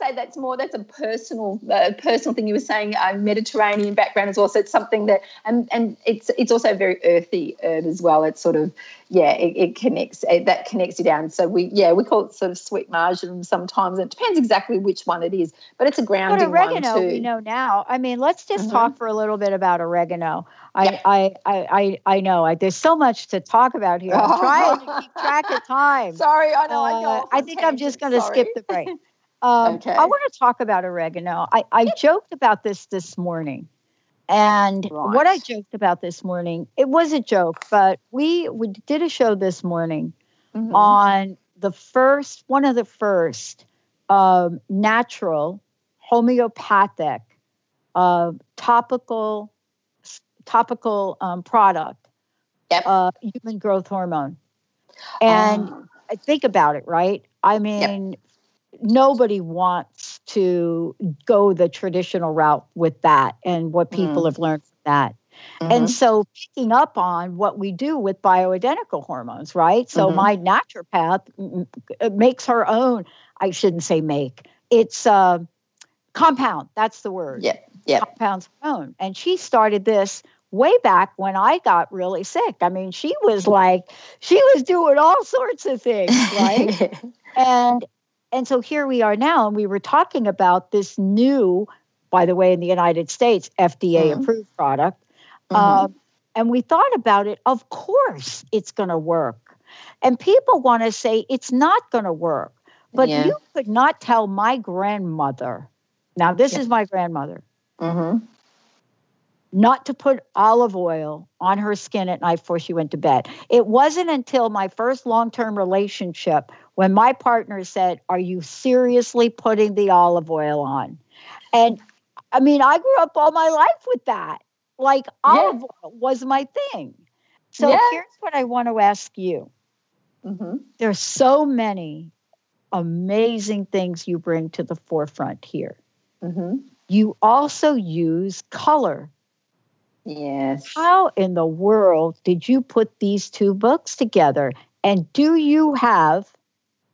And I would say that's more that's a personal uh, personal thing. You were saying uh, Mediterranean background as well, so it's something that and and it's it's also a very earthy herb as well. It's sort of yeah, it, it connects it, that connects you down. So we yeah we call it sort of sweet marjoram sometimes. It depends exactly which one it is, but it's a grounding but oregano, one too. We know now. I mean, let's just mm-hmm. talk for a little bit about oregano. I, yeah. I, I, I, I know. I, there's so much to talk about here. I'm trying to keep track of time. Sorry, I know. Uh, I, know I think I'm just going to skip the break. Um, okay. I want to talk about oregano. I, I joked about this this morning. And right. what I joked about this morning, it was a joke, but we, we did a show this morning mm-hmm. on the first, one of the first um, natural homeopathic uh, topical topical um, product, yep. uh, human growth hormone. And um. think about it, right? I mean, yep nobody wants to go the traditional route with that and what people mm. have learned from that. Mm-hmm. And so picking up on what we do with bioidentical hormones, right? So mm-hmm. my naturopath makes her own, I shouldn't say make, it's uh, compound, that's the word. Yeah. Yeah. Compounds own. And she started this way back when I got really sick. I mean, she was like, she was doing all sorts of things, right? and and so here we are now, and we were talking about this new, by the way, in the United States, FDA mm-hmm. approved product. Mm-hmm. Um, and we thought about it. Of course, it's going to work. And people want to say it's not going to work. But yeah. you could not tell my grandmother. Now, this yeah. is my grandmother. Mm-hmm. Not to put olive oil on her skin at night before she went to bed. It wasn't until my first long term relationship when my partner said, Are you seriously putting the olive oil on? And I mean, I grew up all my life with that. Like olive yeah. oil was my thing. So yeah. here's what I want to ask you. Mm-hmm. There's so many amazing things you bring to the forefront here. Mm-hmm. You also use color. Yes. How in the world did you put these two books together? And do you have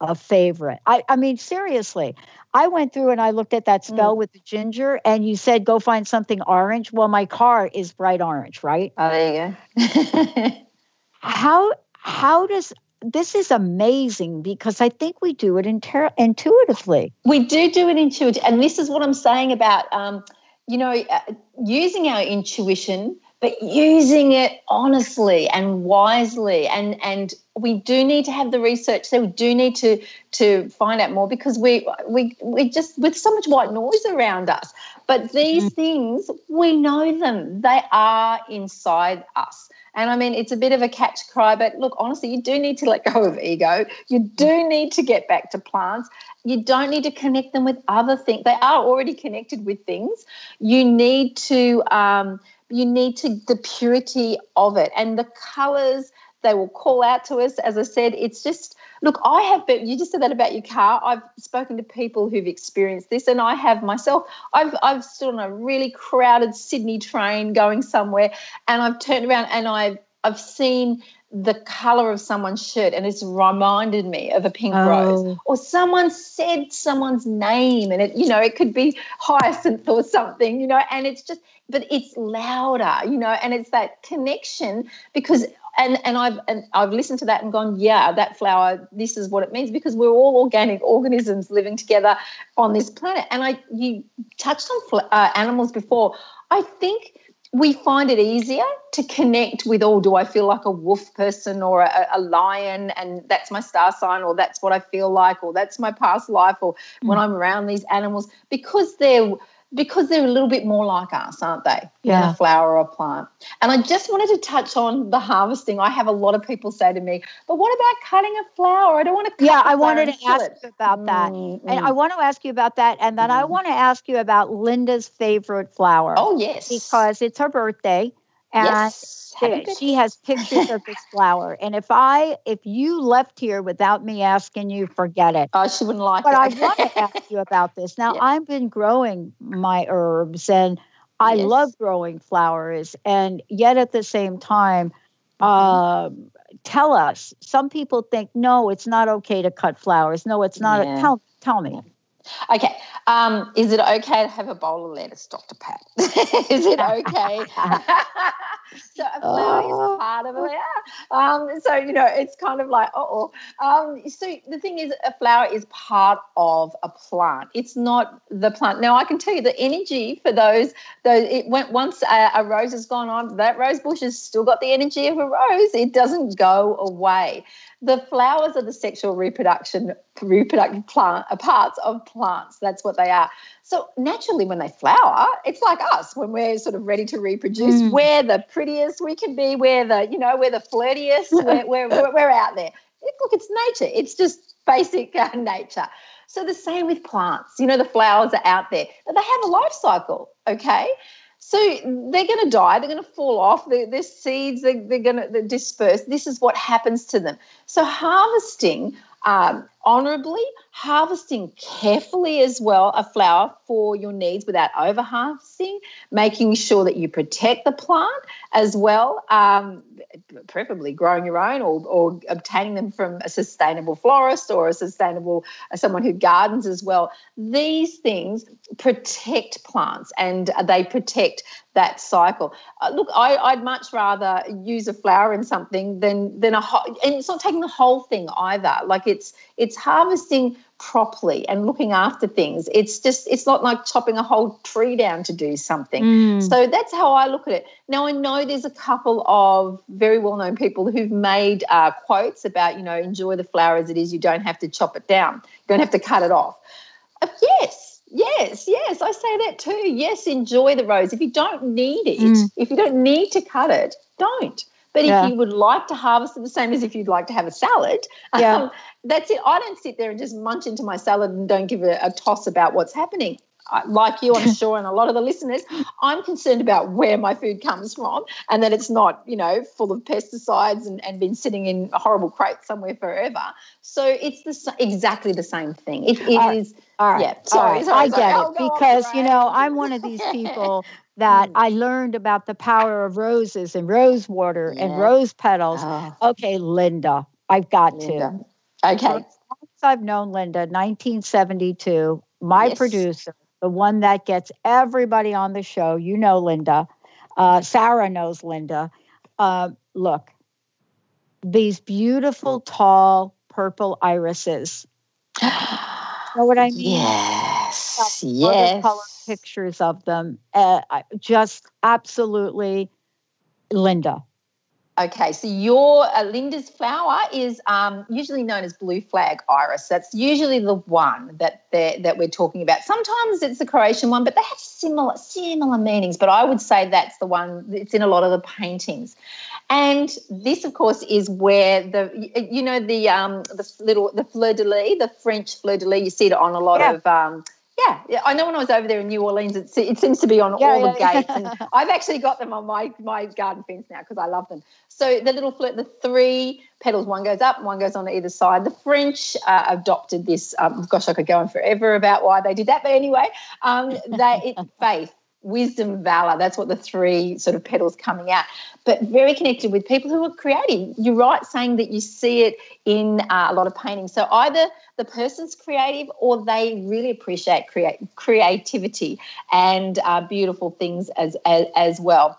a favorite. I, I mean, seriously, I went through and I looked at that spell mm. with the ginger, and you said go find something orange. Well, my car is bright orange, right? Oh, there you go. how how does this is amazing because I think we do it inter- intuitively. We do do it intuitively, and this is what I'm saying about um, you know uh, using our intuition but using it honestly and wisely and and we do need to have the research so we do need to to find out more because we we we just with so much white noise around us but these mm. things we know them they are inside us and I mean, it's a bit of a catch cry, but look, honestly, you do need to let go of ego. You do need to get back to plants. You don't need to connect them with other things. They are already connected with things. You need to um, you need to the purity of it and the colors they will call out to us. As i said it's just look i have been you just said that about your car. I've spoken to people who've experienced this and i have myself. I've i've stood on a really crowded sydney train going somewhere and i've turned around and i've i've seen the color of someone's shirt and it's reminded me of a pink oh. rose or someone said someone's name and it you know it could be hyacinth or something you know and it's just but it's louder you know and it's that connection because and and I've and I've listened to that and gone yeah that flower this is what it means because we're all organic organisms living together on this planet. And I you touched on uh, animals before. I think we find it easier to connect with, oh, do I feel like a wolf person or a, a, lion and that's my star sign or that's what I feel like or that's my past life or mm. when I'm around these animals because they're because they're a little bit more like us, aren't they? Yeah. a flower or a plant. And I just wanted to touch on the harvesting. I have a lot of people say to me, but what about cutting a flower? I don't want to cut Yeah, I wanted to ask it. you about that. Mm-hmm. And I want to ask you about that. And then mm. I want to ask you about Linda's favorite flower. Oh, yes. Because it's her birthday. And yes she has pictures of this flower. And if I, if you left here without me asking you, forget it. Oh, she wouldn't like but it. But I want to ask you about this. Now, yeah. I've been growing my herbs and I yes. love growing flowers. And yet at the same time, uh, tell us. Some people think, no, it's not okay to cut flowers. No, it's not. Yeah. A, tell, tell me. Okay. Um, is it okay to have a bowl of lettuce, Dr. Pat? is it okay? so a flower oh. is part of it. Um, so you know, it's kind of like oh. Um, so the thing is, a flower is part of a plant. It's not the plant. Now I can tell you the energy for those. Those it went once a, a rose has gone on. That rose bush has still got the energy of a rose. It doesn't go away the flowers are the sexual reproduction reproductive plant uh, parts of plants. That's what they are. So naturally when they flower it's like us when we're sort of ready to reproduce. Mm. we're the prettiest we can be. We're the you know we're the flirtiest. We're, we're, we're, out there. Look it's nature. It's just basic uh, nature. So the same with plants. You know the flowers are out there but they have a life cycle okay so they're going to die, they're going to fall off, their seeds, they're, they're going to disperse. This is what happens to them. So harvesting um, honorably, harvesting carefully as well a flower for your needs without over harvesting, making sure that you protect the plant as well, um, preferably growing your own or, or obtaining them from a sustainable florist or a sustainable uh, someone who gardens as well. These things protect plants and they protect that cycle. Uh, look, I, would much rather use a flower in something than than a whole, and it's not taking the whole thing either. Like it's it's harvesting properly and looking after things. It's just it's not like chopping a whole tree down to do something. Mm. So that's how I look at it. Now I know there's a couple of very well known people who've made uh, quotes about you know enjoy the flower as it is. You don't have to chop it down. You don't have to cut it off. Uh, yes, Yes, yes, I say that too. Yes, enjoy the rose. If you don't need it, mm. if you don't need to cut it, don't. But yeah. if you would like to harvest it, the same as if you'd like to have a salad, yeah. Um, that's it. I don't sit there and just munch into my salad and don't give a, a toss about what's happening like you, I'm sure, and a lot of the listeners, I'm concerned about where my food comes from and that it's not, you know, full of pesticides and, and been sitting in a horrible crate somewhere forever. So it's the exactly the same thing. It, it all is. All right. Yeah. Sorry. sorry I get it because you know I'm one of these people that mm. I learned about the power of roses and rose water yeah. and rose petals. Oh. Okay, Linda, I've got Linda. to. Okay. I've known Linda, 1972, my yes. producer, the one that gets everybody on the show. You know Linda. Uh, Sarah knows Linda. Uh, look, these beautiful, tall, purple irises. know what I mean? Yes. Yes. Pictures of them. Uh, just absolutely Linda. Okay, so your uh, Linda's flower is um, usually known as blue flag iris. That's usually the one that that we're talking about. Sometimes it's the Croatian one, but they have similar similar meanings. But I would say that's the one. It's in a lot of the paintings, and this, of course, is where the you know the um, the little the fleur de lis, the French fleur de lis. You see it on a lot yeah. of um, Yeah, yeah, I know when I was over there in New Orleans, it, it seems to be on Yeah, all yeah, the gates, and I've actually got them on my my garden fence now because I love them. So the little flirt, the three petals, one goes up, one goes on either side. The French uh, adopted this. Um, gosh, I could go on forever about why they did that, but anyway, um, they it, faith, wisdom, valor. That's what the three sort of petals coming out. But very connected with people who are creative. You're right, saying that you see it in uh, a lot of paintings. So either the person's creative or they really appreciate create, creativity and uh, beautiful things as, as as well.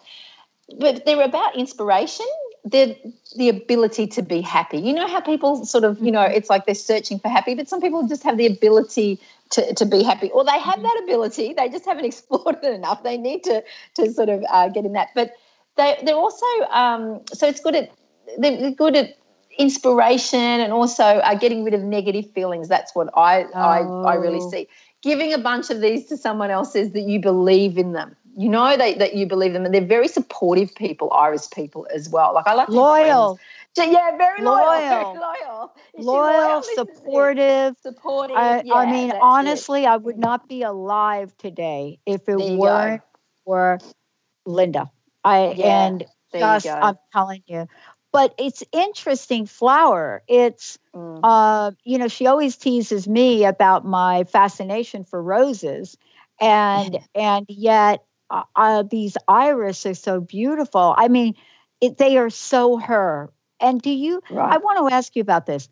But they're about inspiration. They're the ability to be happy. You know how people sort of, you know, it's like they're searching for happy, but some people just have the ability to, to be happy, or they have that ability, they just haven't explored it enough. They need to to sort of uh, get in that. But they they're also um, so it's good at they're good at inspiration and also uh, getting rid of negative feelings. That's what I, I I really Oh. see. Giving a bunch of these to someone else is that you believe in them. You know that, that you believe them, and they're very supportive people, Iris people as well. Like I like Loyal, friends- Yeah, very loyal, Loyal. very loyal, loyal, Listen to this. supportive. supportive. I, I mean, that's it. honestly, I would not be alive today if it There you go. weren't for Linda. I Yeah, and just. I'm telling you. But it's interesting flower. It's Mm. uh, you know, she always teases me about my fascination for roses, and and yet uh, uh, these iris are so beautiful. I mean, it, they are so her. And do you? I want to ask you about this.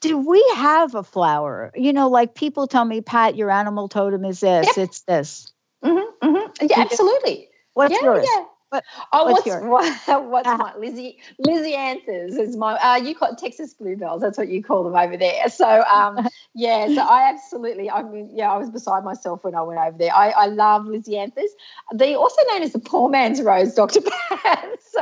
Do we have a flower? You know, like people tell me, Pat, your animal totem is this, it's this. Mm-hmm, mm-hmm. Yeah, absolutely. What's yeah, yours? yeah. What- oh, what's what's yours? what, what's Ah. my Lizzie Lisianthus is my uh, you call Texas bluebells. That's what you call them over there. So um, yeah, so I absolutely. I mean, yeah, I was beside myself when I went over there. I, I love Lisianthus. They're also known as the poor man's rose, Doctor Pat. so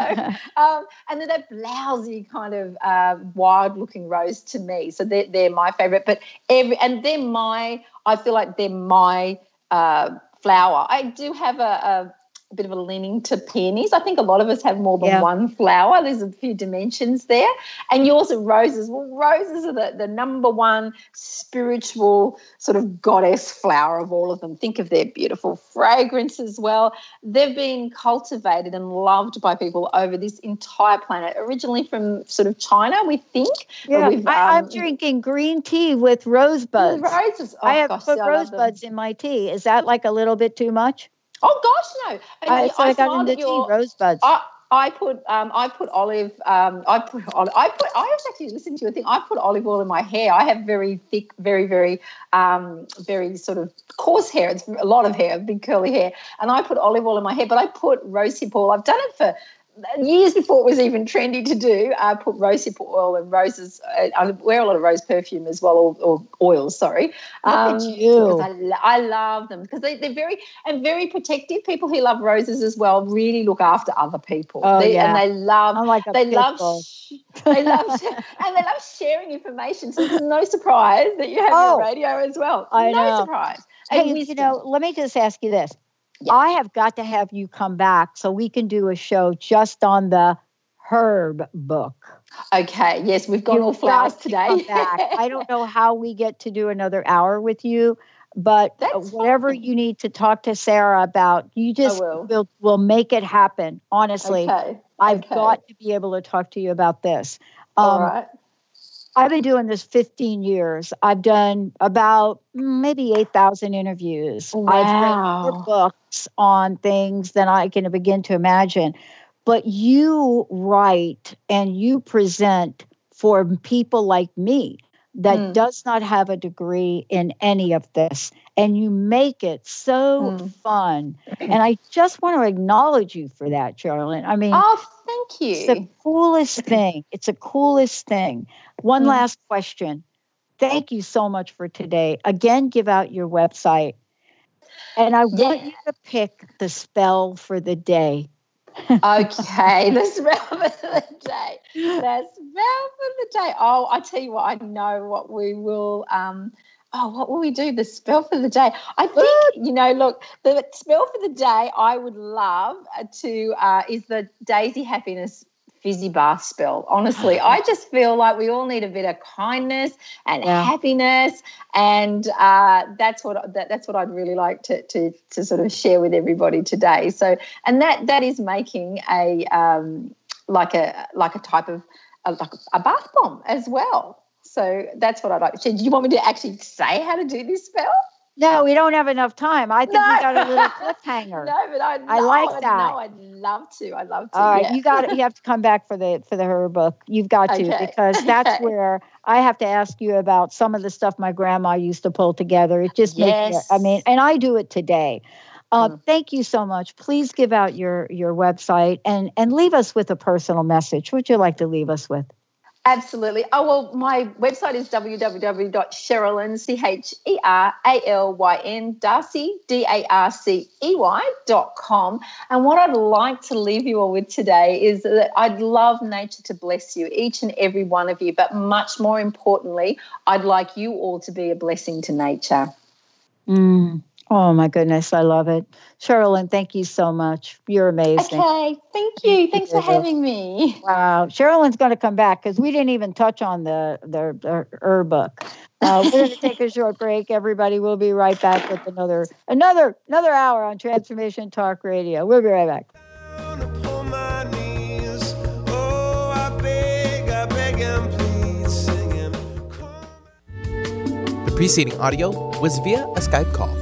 um, and they're that blousy kind of uh, wild-looking rose to me. So they're, they're my favorite. But every and they're my. I feel like they're my uh, flower. I do have a, a, a bit of a leaning to peonies. I think a lot of us have more than Yeah. one flower. There's a few dimensions there. And yours are roses. Well, roses are the, the number one spiritual sort of goddess flower of all of them. Think of their beautiful fragrance as well. They've been cultivated and loved by people over this entire planet, originally from sort of China, we think. Yeah, we've, I, I'm um, drinking green tea with rosebuds. Roses. Oh, I have gosh, put I rosebuds in my tea. Is that like a little bit too much? Oh gosh, no! And I, so I, got into that tea rosebuds. I, I put um, I put olive um, I put oli- I put I was actually listening to a thing. I put olive oil in my hair. I have very thick, very very um, very sort of coarse hair. It's a lot of hair, big curly hair, and I put olive oil in my hair. But I put rosehip oil. I've done it for years before it was even trendy to do. I put rosehip oil and roses. I, I wear a lot of rose perfume as well, or, or oils. Sorry, Um, at you. because I, I love them because they, they're very and very protective. People who love roses as well really look after other people. Oh, They- yeah. and they love I'm like a they love they love and they love sharing information. So it's no surprise that you have Oh. your radio as well. I no know. surprise. And Hey, you know, let me just ask you this. Yeah. I have got to have you come back so we can do a show just on the herb book. okay, yes, we've got You've all flowers to today. I don't know how we get to do another hour with you, but That's whatever fine. you need to talk to Sarah about, you just will. will will make it happen. Honestly, Okay. I've okay. got to be able to talk to you about this. all Um, right. I've been doing this 15 years. I've done about maybe 8,000 interviews. Wow. I've read more books on things than I can begin to imagine. But you write and you present for people like me that Mm. does not have a degree in any of this. And you make it so Mm. fun. And I just want to acknowledge you for that, Charlotte. I mean, Oh, thank you. it's the coolest thing. It's the coolest thing. One Mm. last question. Thank you so much for today. Again, give out your website. And I want you to pick the spell for the day. Okay, the spell for the day. The spell for the day. Oh, I tell you what, I know what we will. Um, oh, what will we do? The spell for the day. I think you know. Look, the spell for the day I would love uh, to uh, is the Daisy Happiness fizzy bath spell. Honestly, I just feel like we all need a bit of kindness and Yeah. happiness, and uh, that's what that, that's what I'd really like to, to to sort of share with everybody today. So, and that that is making a um, like a like a type of a, like a bath bomb as well. So that's what I'd like. So do you want me to actually say how to do this spell? No, we don't have enough time. I think No. we got a little cliffhanger. No, but I, I like that. No, I'd love to. I'd love to. All right, yeah. you got You have to come back for the for the her book. You've got to Okay, because that's okay. where I have to ask you about some of the stuff my grandma used to pull together. It just makes me, Yes. I mean, and I do it today. Uh, Mm. Thank you so much. Please give out your your website and and leave us with a personal message. What would you like to leave us with? Absolutely. Oh, well, my website is www.cheralyn, C H E R A L Y N, Darcey, D A R C E Y dot com. And what I'd like to leave you all with today is that I'd love nature to bless you, each and every one of you. But much more importantly, I'd like you all to be a blessing to nature. Mm. Oh my goodness, I love it, Cheralyn. Thank you so much. You're amazing. Okay. Thank you. Thanks for having me. Wow, Cheralyn's going to come back because we didn't even touch on the the, the her book. Uh, we're going to take a short break. Everybody, we'll be right back with another another another hour on Transformation Talk Radio. We'll be right back. upon my knees. Oh, I beg, I beg and plead, singing. The preceding audio was via a Skype call.